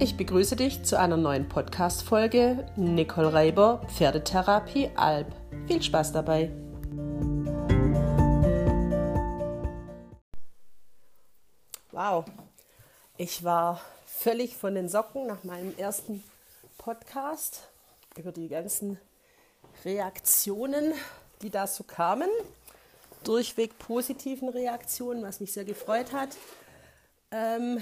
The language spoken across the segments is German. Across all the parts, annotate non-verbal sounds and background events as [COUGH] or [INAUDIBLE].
Ich begrüße dich zu einer neuen Podcast-Folge Nicole Reiber, Pferdetherapie Alb. Viel Spaß dabei! Wow, ich war völlig von den Socken nach meinem ersten Podcast über die ganzen Reaktionen, die da so kamen. Durchweg positiven Reaktionen, was mich sehr gefreut hat. Ähm,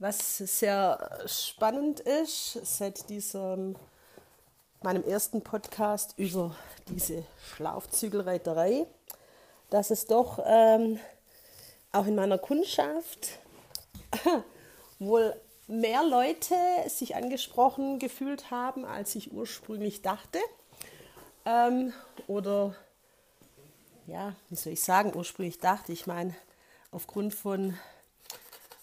was sehr spannend ist, seit diesem meinem ersten Podcast über diese Schlaufzügelreiterei, dass es doch ähm, auch in meiner Kundschaft [LAUGHS] wohl mehr Leute sich angesprochen gefühlt haben, als ich ursprünglich dachte. Ähm, oder, ja, wie soll ich sagen, ursprünglich dachte. Ich meine, aufgrund von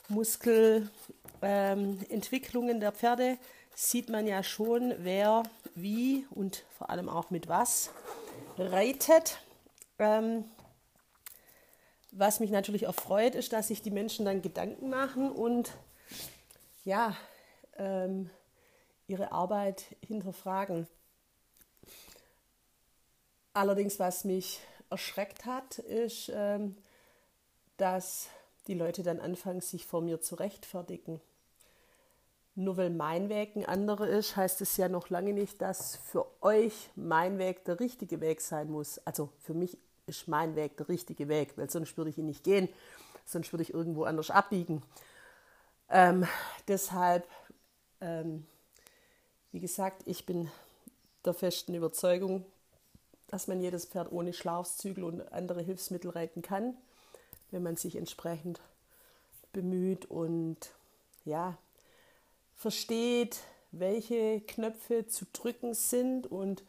Muskelentwicklungen der Pferde sieht man ja schon, wer wie und vor allem auch mit was reitet. Ähm, was mich natürlich auch freut, ist, dass sich die Menschen dann Gedanken machen und ja, ähm, ihre Arbeit hinterfragen. Allerdings, was mich erschreckt hat, ist, ähm, dass die Leute dann anfangen, sich vor mir zu rechtfertigen. Nur weil mein Weg ein anderer ist, heißt es ja noch lange nicht, dass für euch mein Weg der richtige Weg sein muss. Also für mich ist mein Weg der richtige Weg, weil sonst würde ich ihn nicht gehen, sonst würde ich irgendwo anders abbiegen. Ähm, deshalb, ähm, wie gesagt, ich bin der festen Überzeugung, dass man jedes Pferd ohne Schlafzügel und andere Hilfsmittel reiten kann wenn man sich entsprechend bemüht und ja, versteht, welche Knöpfe zu drücken sind. Und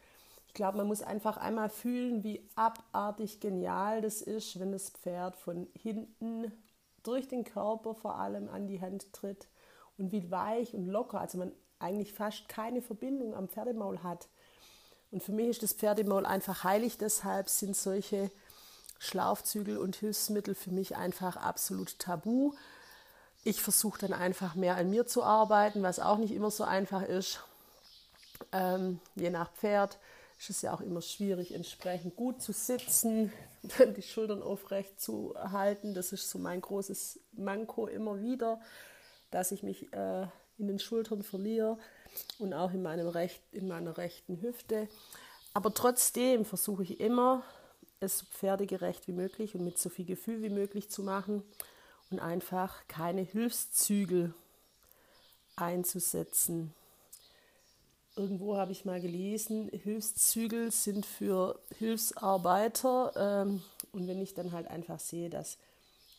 ich glaube, man muss einfach einmal fühlen, wie abartig genial das ist, wenn das Pferd von hinten durch den Körper vor allem an die Hand tritt und wie weich und locker, also man eigentlich fast keine Verbindung am Pferdemaul hat. Und für mich ist das Pferdemaul einfach heilig, deshalb sind solche Schlaufzügel und Hilfsmittel für mich einfach absolut tabu. Ich versuche dann einfach mehr an mir zu arbeiten, was auch nicht immer so einfach ist. Ähm, je nach Pferd ist es ja auch immer schwierig, entsprechend gut zu sitzen, [LAUGHS] die Schultern aufrecht zu halten. Das ist so mein großes Manko immer wieder, dass ich mich äh, in den Schultern verliere und auch in, meinem Recht, in meiner rechten Hüfte. Aber trotzdem versuche ich immer es so pferdegerecht wie möglich und mit so viel Gefühl wie möglich zu machen und einfach keine Hilfszügel einzusetzen. Irgendwo habe ich mal gelesen, Hilfszügel sind für Hilfsarbeiter. Ähm, und wenn ich dann halt einfach sehe, dass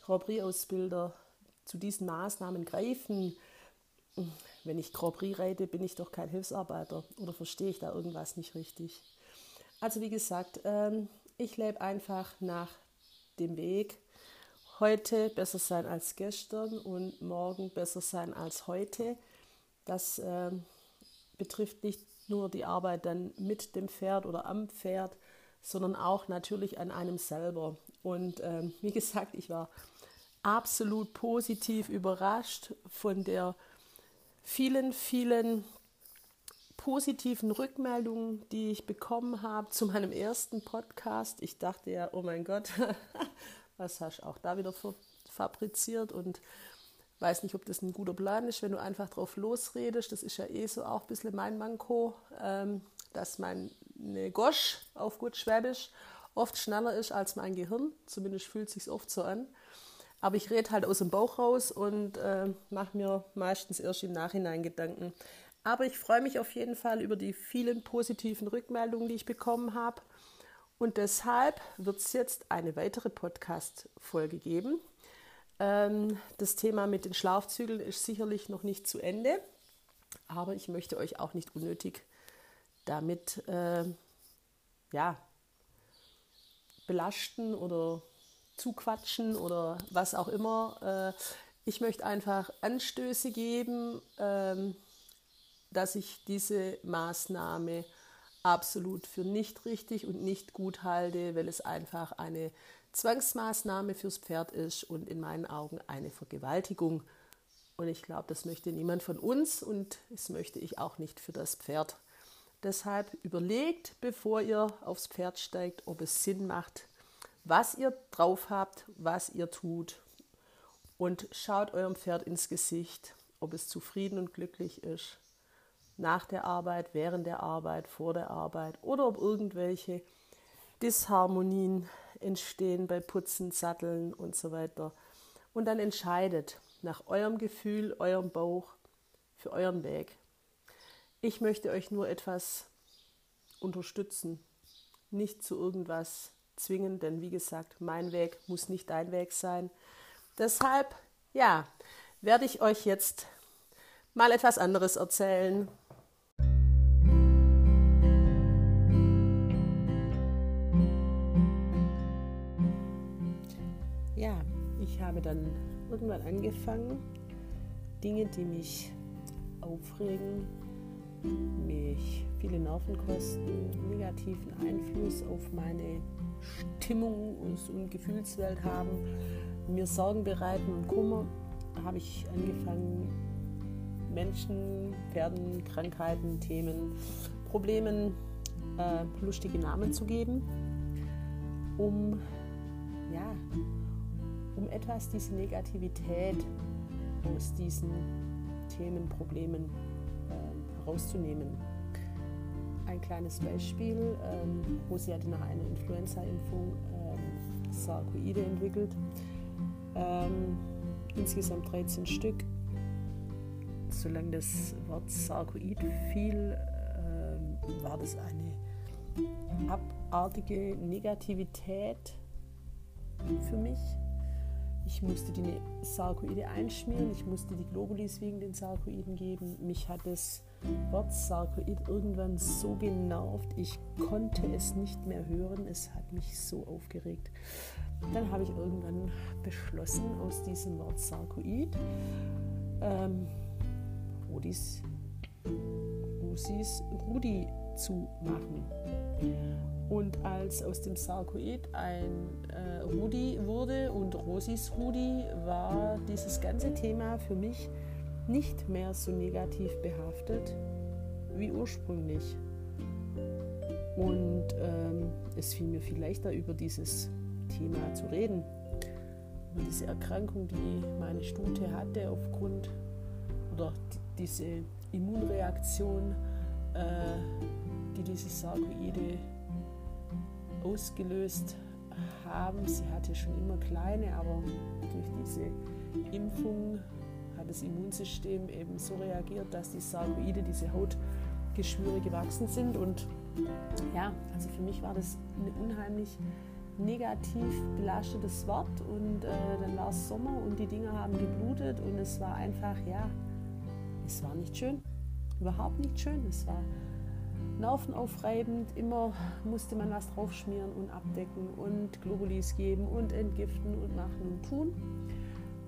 Grand zu diesen Maßnahmen greifen, wenn ich Grand Prix reite, bin ich doch kein Hilfsarbeiter oder verstehe ich da irgendwas nicht richtig. Also wie gesagt, ähm, ich lebe einfach nach dem Weg, heute besser sein als gestern und morgen besser sein als heute. Das äh, betrifft nicht nur die Arbeit dann mit dem Pferd oder am Pferd, sondern auch natürlich an einem selber. Und äh, [LAUGHS] wie gesagt, ich war absolut positiv überrascht von der vielen, vielen positiven Rückmeldungen, die ich bekommen habe zu meinem ersten Podcast. Ich dachte ja, oh mein Gott, [LAUGHS] was hast du auch da wieder fabriziert und weiß nicht, ob das ein guter Plan ist, wenn du einfach drauf losredest. Das ist ja eh so auch ein bisschen mein Manko, ähm, dass meine Gosch auf gut Schwäbisch oft schneller ist als mein Gehirn. Zumindest fühlt es sich oft so an. Aber ich rede halt aus dem Bauch raus und äh, mache mir meistens erst im Nachhinein Gedanken. Aber ich freue mich auf jeden Fall über die vielen positiven Rückmeldungen, die ich bekommen habe. Und deshalb wird es jetzt eine weitere Podcast-Folge geben. Ähm, das Thema mit den Schlafzügeln ist sicherlich noch nicht zu Ende, aber ich möchte euch auch nicht unnötig damit äh, ja, belasten oder zuquatschen oder was auch immer. Äh, ich möchte einfach Anstöße geben. Ähm, dass ich diese Maßnahme absolut für nicht richtig und nicht gut halte, weil es einfach eine Zwangsmaßnahme fürs Pferd ist und in meinen Augen eine Vergewaltigung. Und ich glaube, das möchte niemand von uns und das möchte ich auch nicht für das Pferd. Deshalb überlegt, bevor ihr aufs Pferd steigt, ob es Sinn macht, was ihr drauf habt, was ihr tut. Und schaut eurem Pferd ins Gesicht, ob es zufrieden und glücklich ist. Nach der Arbeit, während der Arbeit, vor der Arbeit oder ob irgendwelche Disharmonien entstehen bei Putzen, Satteln und so weiter. Und dann entscheidet nach eurem Gefühl, eurem Bauch, für euren Weg. Ich möchte euch nur etwas unterstützen, nicht zu irgendwas zwingen, denn wie gesagt, mein Weg muss nicht dein Weg sein. Deshalb, ja, werde ich euch jetzt mal etwas anderes erzählen. Ja, ich habe dann irgendwann angefangen, Dinge, die mich aufregen, mich viele Nerven kosten, negativen Einfluss auf meine Stimmung und Gefühlswelt haben, mir Sorgen bereiten und Kummer, habe ich angefangen, Menschen, Pferden, Krankheiten, Themen, Problemen äh, lustige Namen zu geben, um ja, um etwas diese Negativität aus diesen Themen, Problemen äh, herauszunehmen. Ein kleines Beispiel, ähm, Rosi hatte nach einer Influenza-Impfung ähm, Sarkoide entwickelt. Ähm, insgesamt 13 Stück. Solange das Wort Sarkoid fiel, äh, war das eine abartige Negativität für mich. Ich musste die Sarkoide einschmieren, ich musste die Globulis wegen den Sarkoiden geben. Mich hat das Wort Sarkoid irgendwann so genervt, ich konnte es nicht mehr hören. Es hat mich so aufgeregt. Dann habe ich irgendwann beschlossen, aus diesem Wort Sarkoid ähm, Rudis, Rusis Rudi zu machen. Und als aus dem Sarkoid ein äh, Rudi wurde und Rosis Rudi, war dieses ganze Thema für mich nicht mehr so negativ behaftet wie ursprünglich. Und ähm, es fiel mir viel leichter, über dieses Thema zu reden. Über diese Erkrankung, die meine Stute hatte aufgrund oder diese Immunreaktion, äh, die diese Sarkoide ausgelöst haben. Sie hatte schon immer kleine, aber durch diese Impfung hat das Immunsystem eben so reagiert, dass die Sarkoide, diese Hautgeschwüre gewachsen sind. Und ja, also für mich war das ein unheimlich negativ belastetes Wort. Und äh, dann war es Sommer und die Dinger haben geblutet und es war einfach, ja, es war nicht schön. Überhaupt nicht schön. Es war nervenaufreibend. Immer musste man was draufschmieren und abdecken und Globulis geben und entgiften und machen und tun.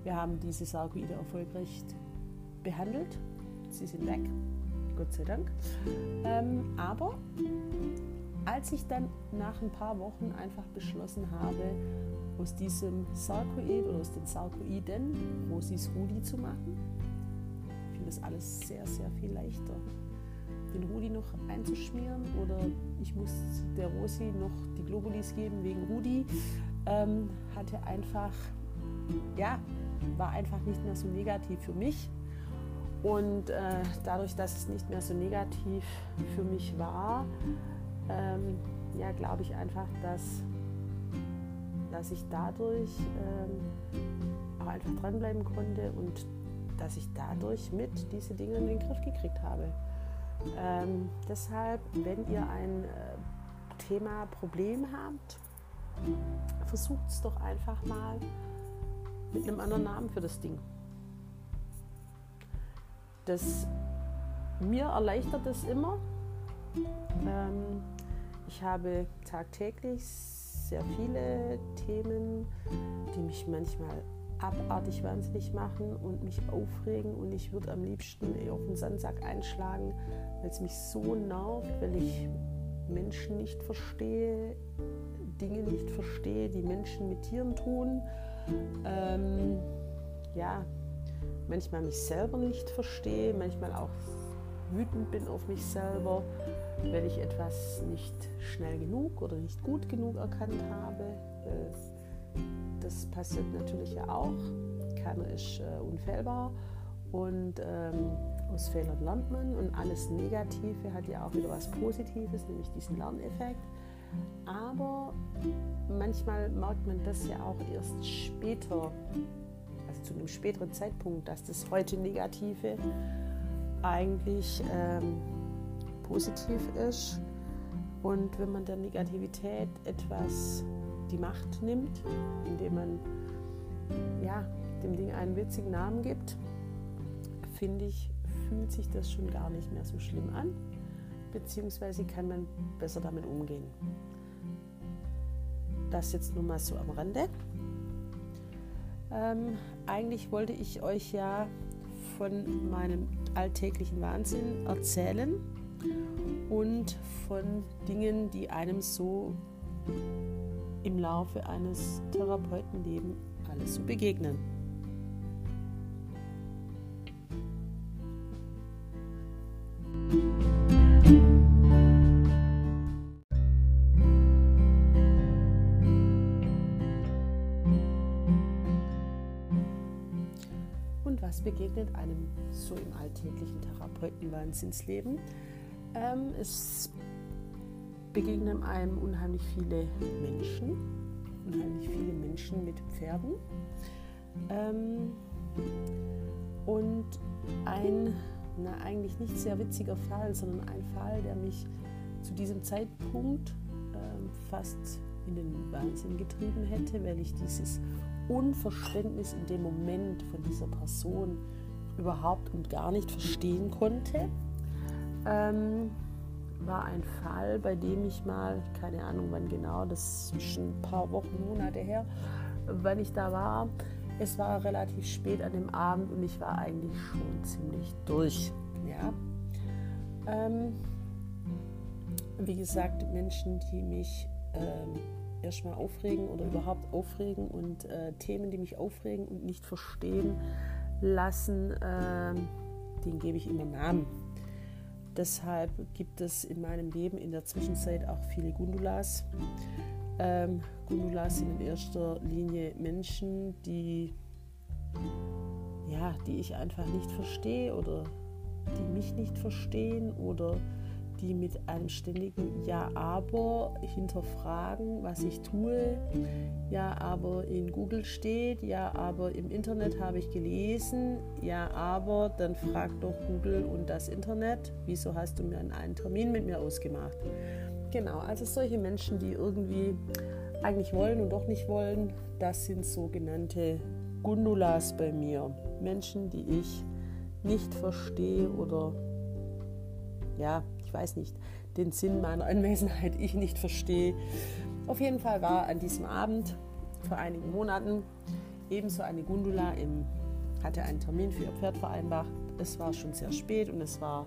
Wir haben diese Sarkoide erfolgreich behandelt. Sie sind weg, Gott sei Dank. Ähm, aber als ich dann nach ein paar Wochen einfach beschlossen habe, aus diesem Sarkoid oder aus den Sarkoiden Rosis Rudi zu machen, fiel das alles sehr, sehr viel leichter den Rudi noch einzuschmieren oder ich muss der Rosi noch die Globulis geben wegen Rudi, ähm, hatte einfach, ja, war einfach nicht mehr so negativ für mich. Und äh, dadurch, dass es nicht mehr so negativ für mich war, ähm, ja, glaube ich einfach, dass, dass ich dadurch ähm, auch einfach dranbleiben konnte und dass ich dadurch mit diese Dinge in den Griff gekriegt habe. Ähm, deshalb, wenn ihr ein äh, Thema, Problem habt, versucht es doch einfach mal mit einem anderen Namen für das Ding. Das, mir erleichtert es immer. Ähm, ich habe tagtäglich sehr viele Themen, die mich manchmal abartig wahnsinnig machen und mich aufregen und ich würde am liebsten auf den Sandsack einschlagen, weil es mich so nervt, weil ich Menschen nicht verstehe, Dinge nicht verstehe, die Menschen mit Tieren tun. Ähm, ja, manchmal mich selber nicht verstehe, manchmal auch wütend bin auf mich selber, wenn ich etwas nicht schnell genug oder nicht gut genug erkannt habe. Äh, das passiert natürlich ja auch. Keiner ist äh, unfehlbar und ähm, aus Fehlern lernt man und alles Negative hat ja auch wieder was Positives, nämlich diesen Lerneffekt. Aber manchmal merkt man das ja auch erst später, also zu einem späteren Zeitpunkt, dass das heute Negative eigentlich ähm, positiv ist. Und wenn man der Negativität etwas die Macht nimmt, indem man ja, dem Ding einen witzigen Namen gibt, finde ich, fühlt sich das schon gar nicht mehr so schlimm an, beziehungsweise kann man besser damit umgehen. Das jetzt nur mal so am Rande. Ähm, eigentlich wollte ich euch ja von meinem alltäglichen Wahnsinn erzählen und von Dingen, die einem so im Laufe eines Therapeutenlebens alles so begegnen. begegnet einem so im alltäglichen Therapeutenwahnsinnsleben. Ähm, es begegnen einem unheimlich viele Menschen, unheimlich viele Menschen mit Pferden. Ähm, und ein, na, eigentlich nicht sehr witziger Fall, sondern ein Fall, der mich zu diesem Zeitpunkt ähm, fast in den Wahnsinn getrieben hätte, weil ich dieses Unverständnis in dem Moment von dieser Person überhaupt und gar nicht verstehen konnte, ähm, war ein Fall, bei dem ich mal, keine Ahnung wann genau, das ist schon ein paar Wochen, Monate her, wann ich da war. Es war relativ spät an dem Abend und ich war eigentlich schon ziemlich durch. Ja. Ähm, wie gesagt, Menschen, die mich ähm, erstmal aufregen oder überhaupt aufregen und äh, Themen, die mich aufregen und nicht verstehen lassen, äh, denen gebe ich immer Namen. Deshalb gibt es in meinem Leben in der Zwischenzeit auch viele Gundulas. Ähm, Gundulas sind in erster Linie Menschen, die, ja, die ich einfach nicht verstehe oder die mich nicht verstehen oder die mit einem ständigen Ja, aber hinterfragen, was ich tue. Ja, aber in Google steht, ja, aber im Internet habe ich gelesen, ja, aber dann fragt doch Google und das Internet, wieso hast du mir einen Termin mit mir ausgemacht? Genau, also solche Menschen, die irgendwie eigentlich wollen und doch nicht wollen, das sind sogenannte Gundulas bei mir. Menschen, die ich nicht verstehe oder ja, weiß nicht, den Sinn meiner Anwesenheit ich nicht verstehe. Auf jeden Fall war an diesem Abend vor einigen Monaten ebenso eine Gundula im, hatte einen Termin für ihr Pferd vereinbart. Es war schon sehr spät und es war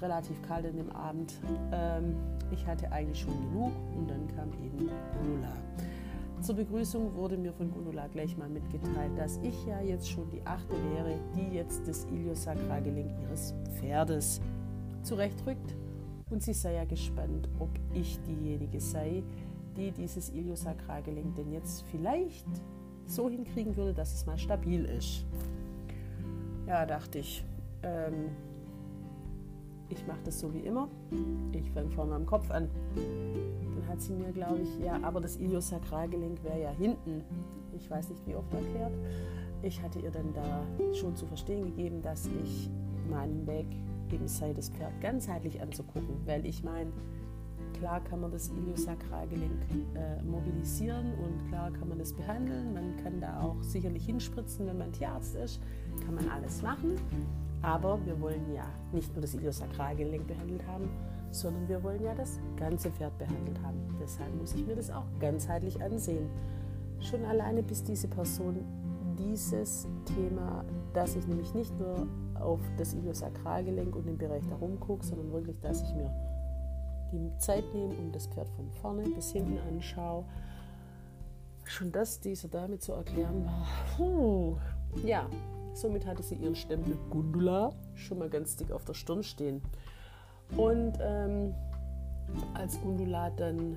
relativ kalt in dem Abend. Ähm, ich hatte eigentlich schon genug und dann kam eben Gundula. Zur Begrüßung wurde mir von Gundula gleich mal mitgeteilt, dass ich ja jetzt schon die achte wäre, die jetzt das Iliosakralgelenk ihres Pferdes zurechtrückt und sie sei ja gespannt, ob ich diejenige sei, die dieses Iliosakralgelenk denn jetzt vielleicht so hinkriegen würde, dass es mal stabil ist. Ja, dachte ich, ähm, ich mache das so wie immer. Ich fange vorne am Kopf an. Dann hat sie mir, glaube ich, ja, aber das Iliosakralgelenk wäre ja hinten. Ich weiß nicht, wie oft erklärt. Ich hatte ihr dann da schon zu verstehen gegeben, dass ich meinen Weg eben sei, das Pferd ganzheitlich anzugucken, weil ich meine, klar kann man das Iliosakralgelenk äh, mobilisieren und klar kann man das behandeln. Man kann da auch sicherlich hinspritzen, wenn man Tierarzt ist, kann man alles machen. Aber wir wollen ja nicht nur das Iliosakralgelenk behandelt haben, sondern wir wollen ja das ganze Pferd behandelt haben. Deshalb muss ich mir das auch ganzheitlich ansehen. Schon alleine bis diese Person dieses Thema, dass ich nämlich nicht nur auf das Iliosakralgelenk und den Bereich darum gucke, sondern wirklich, dass ich mir die Zeit nehme und das Pferd von vorne bis hinten anschaue. Schon das dieser Dame zu erklären war, puh, ja, Somit hatte sie ihren Stempel Gundula schon mal ganz dick auf der Stirn stehen. Und ähm, als Gundula dann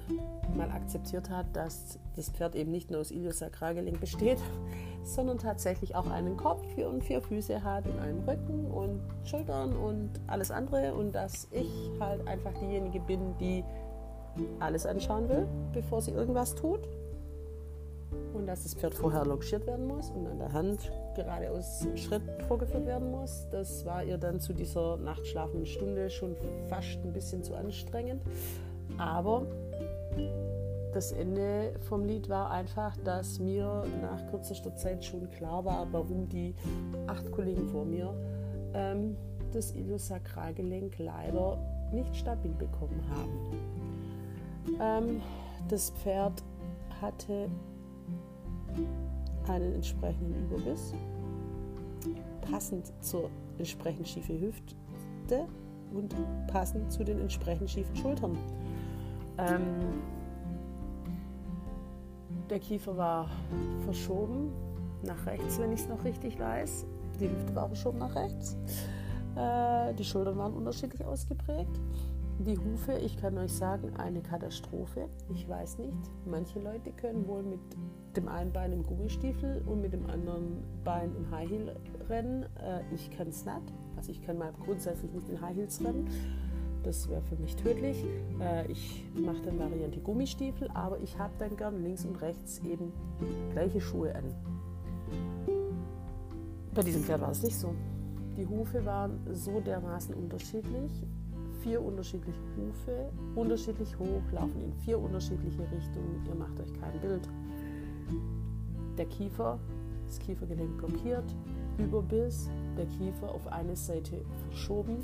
mal akzeptiert hat, dass das Pferd eben nicht nur aus Iliosakralgelenk besteht, [LAUGHS] sondern tatsächlich auch einen Kopf und vier Füße hat und einen Rücken und Schultern und alles andere. Und dass ich halt einfach diejenige bin, die alles anschauen will, bevor sie irgendwas tut und dass das Pferd vorher longiert werden muss und an der Hand geradeaus Schritt vorgeführt werden muss. Das war ihr dann zu dieser nachtschlafenden Stunde schon fast ein bisschen zu anstrengend. Aber das Ende vom Lied war einfach, dass mir nach kürzester Zeit schon klar war, warum die acht Kollegen vor mir ähm, das Iliosakralgelenk leider nicht stabil bekommen haben. Ähm, das Pferd hatte einen entsprechenden Überbiss, passend zur entsprechend schiefen Hüfte und passend zu den entsprechend schiefen Schultern. Ähm, der Kiefer war verschoben nach rechts, wenn ich es noch richtig weiß. Die Hüfte war verschoben nach rechts. Äh, die Schultern waren unterschiedlich ausgeprägt. Die Hufe, ich kann euch sagen, eine Katastrophe. Ich weiß nicht. Manche Leute können wohl mit dem einen Bein im Gummistiefel und mit dem anderen Bein im High Heel rennen. Äh, ich kann es nicht. Also ich kann mal grundsätzlich nicht in High Heels rennen. Das wäre für mich tödlich. Äh, ich mache dann Variante Gummistiefel, aber ich habe dann gern links und rechts eben gleiche Schuhe an. Bei diesem Pferd war es nicht so. Die Hufe waren so dermaßen unterschiedlich vier unterschiedliche Hufe, unterschiedlich hoch, laufen in vier unterschiedliche Richtungen. Ihr macht euch kein Bild. Der Kiefer, das Kiefergelenk blockiert, Überbiss, der Kiefer auf eine Seite verschoben.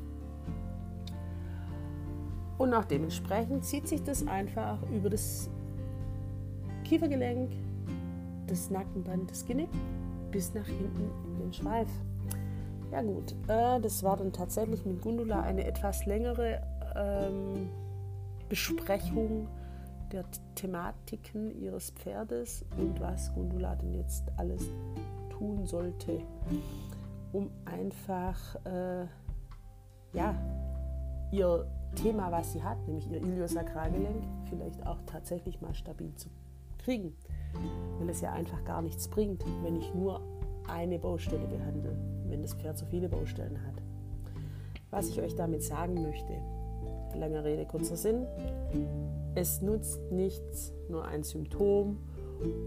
Und nach dementsprechend zieht sich das einfach über das Kiefergelenk, das Nackenband, das Genick bis nach hinten in den Schweif. Ja gut, äh, das war dann tatsächlich mit Gundula eine etwas längere ähm, Besprechung der Thematiken ihres Pferdes und was Gundula denn jetzt alles tun sollte, um einfach äh, ja, ihr Thema, was sie hat, nämlich ihr Iliosakralgelenk, vielleicht auch tatsächlich mal stabil zu kriegen. Weil es ja einfach gar nichts bringt, wenn ich nur eine Baustelle behandle, wenn das Pferd so viele Baustellen hat. Was ich euch damit sagen möchte, lange Rede, kurzer Sinn, es nutzt nichts, nur ein Symptom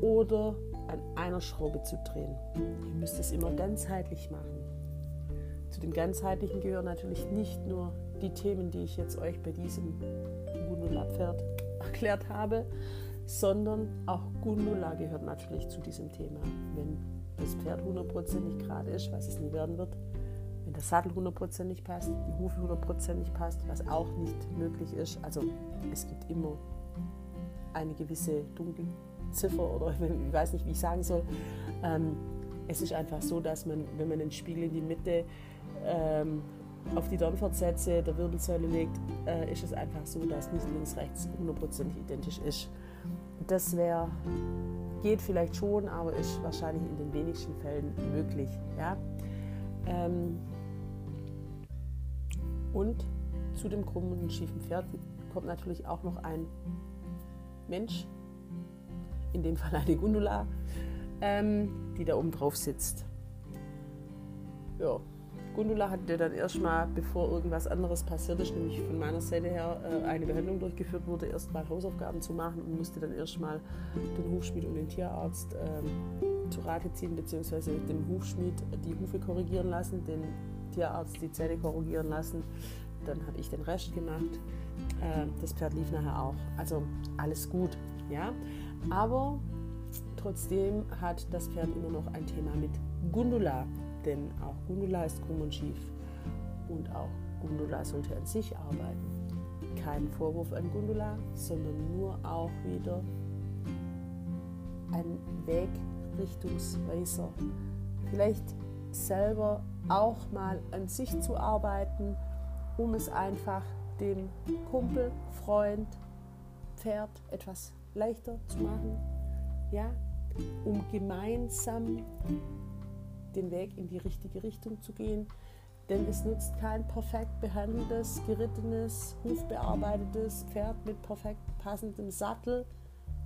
oder an einer Schraube zu drehen. Ihr müsst es immer ganzheitlich machen. Zu dem ganzheitlichen gehören natürlich nicht nur die Themen, die ich jetzt euch bei diesem Gundula-Pferd erklärt habe, sondern auch Gundula gehört natürlich zu diesem Thema. Wenn das Pferd hundertprozentig gerade ist, was es nie werden wird, wenn der Sattel hundertprozentig passt, die Hufe hundertprozentig passt, was auch nicht möglich ist. Also es gibt immer eine gewisse Dunkelziffer oder [LAUGHS] ich weiß nicht, wie ich sagen soll. Ähm, es ist einfach so, dass man, wenn man den Spiegel in die Mitte ähm, auf die Dornfortsätze der Wirbelsäule legt, äh, ist es einfach so, dass nicht links, rechts hundertprozentig identisch ist. Das wäre geht vielleicht schon, aber ist wahrscheinlich in den wenigsten Fällen möglich. Ja? Ähm und zu dem krummen und schiefen Pferd kommt natürlich auch noch ein Mensch, in dem Fall eine Gundula, ähm, die da oben drauf sitzt. Ja, Gundula hatte dann erstmal, bevor irgendwas anderes passiert ist, nämlich von meiner Seite her äh, eine Behandlung durchgeführt wurde, erstmal Hausaufgaben zu machen und musste dann erstmal den Hufschmied und den Tierarzt ähm, zu Rate ziehen, beziehungsweise dem Hufschmied die Hufe korrigieren lassen, den Tierarzt die Zähne korrigieren lassen. Dann habe ich den Rest gemacht. Äh, das Pferd lief nachher auch. Also alles gut, ja. Aber trotzdem hat das Pferd immer noch ein Thema mit Gundula denn auch Gundula ist krumm und schief und auch Gundula sollte an sich arbeiten. Kein Vorwurf an Gundula, sondern nur auch wieder ein Wegrichtungsweiser. Vielleicht selber auch mal an sich zu arbeiten, um es einfach dem Kumpel, Freund, Pferd etwas leichter zu machen. Ja, um gemeinsam den Weg in die richtige Richtung zu gehen. Denn es nutzt kein perfekt behandeltes, gerittenes, hufbearbeitetes Pferd mit perfekt passendem Sattel,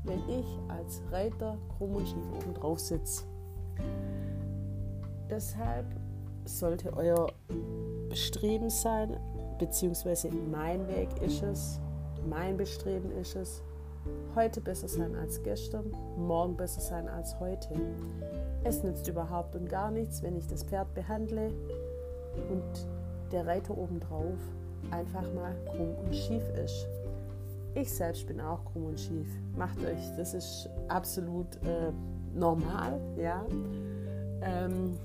wenn ich als Reiter krumm und schief oben drauf sitze. Deshalb sollte euer Bestreben sein, beziehungsweise mein Weg ist es, mein Bestreben ist es, heute besser sein als gestern, morgen besser sein als heute. Es nützt überhaupt und gar nichts, wenn ich das Pferd behandle und der Reiter obendrauf einfach mal krumm und schief ist. Ich selbst bin auch krumm und schief. Macht euch, das ist absolut äh, normal, ja. Ähm,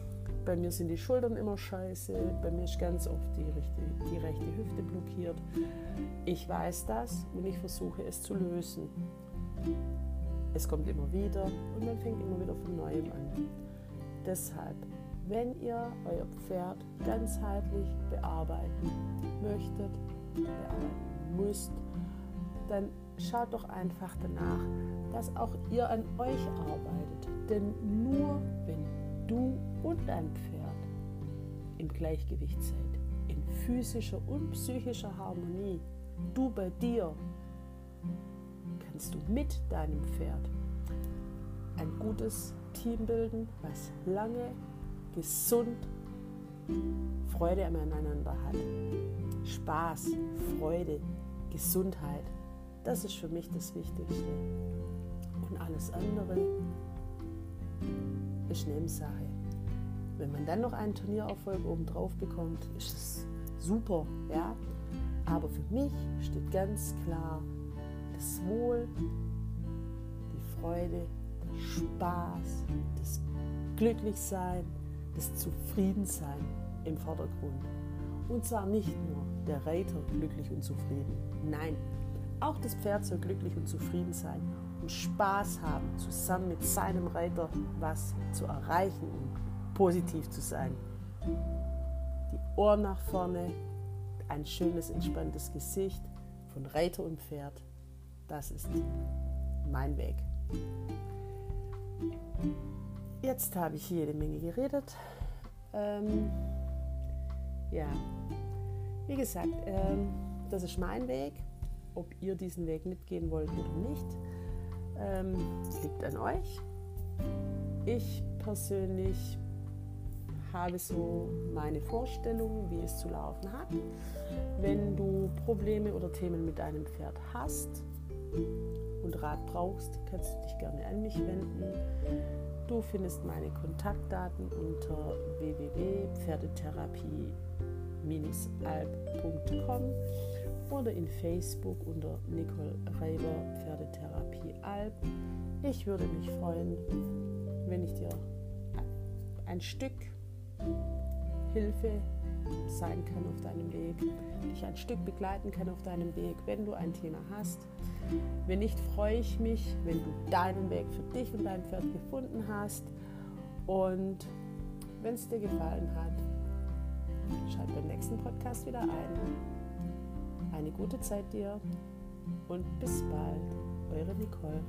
bei mir sind die Schultern immer scheiße, bei mir ist ganz oft die, rechte, die rechte Hüfte blockiert. Ich weiß das und ich versuche es zu lösen. Es kommt immer wieder und man fängt immer wieder von neuem an. Deshalb, wenn ihr euer Pferd ganzheitlich bearbeiten möchtet, bearbeiten müsst, dann schaut doch einfach danach, dass auch ihr an euch arbeitet. Denn nur wenn du und dein Pferd im Gleichgewicht seid, in physischer und psychischer Harmonie, du bei dir, kannst du mit deinem Pferd ein gutes Team bilden, was lange, gesund, Freude aneinander hat. Spaß, Freude, Gesundheit, das ist für mich das Wichtigste. Und alles andere ist Nebensache. Wenn man dann noch einen Turniererfolg obendrauf bekommt, ist es super, ja. Aber für mich steht ganz klar das Wohl, die Freude, der Spaß, das Glücklichsein, das Zufriedensein im Vordergrund. Und zwar nicht nur der Reiter glücklich und zufrieden, nein, auch das Pferd soll glücklich und zufrieden sein und Spaß haben, zusammen mit seinem Reiter was zu erreichen und positiv zu sein. Die Ohren nach vorne, ein schönes, entspanntes Gesicht von Reiter und Pferd. Das ist mein Weg. Jetzt habe ich jede Menge geredet. Ähm, ja, wie gesagt, ähm, das ist mein Weg. Ob ihr diesen Weg mitgehen wollt oder nicht, ähm, liegt an euch. Ich persönlich habe so meine Vorstellung, wie es zu laufen hat. Wenn du Probleme oder Themen mit deinem Pferd hast und Rat brauchst, kannst du dich gerne an mich wenden. Du findest meine Kontaktdaten unter www.pferdetherapie-alb.com oder in Facebook unter Nicole Reiber Pferdetherapie Alb. Ich würde mich freuen, wenn ich dir ein Stück Hilfe sein kann auf deinem Weg, dich ein Stück begleiten kann auf deinem Weg, wenn du ein Thema hast. Wenn nicht, freue ich mich, wenn du deinen Weg für dich und dein Pferd gefunden hast. Und wenn es dir gefallen hat, schalt beim nächsten Podcast wieder ein. Eine gute Zeit dir und bis bald, eure Nicole.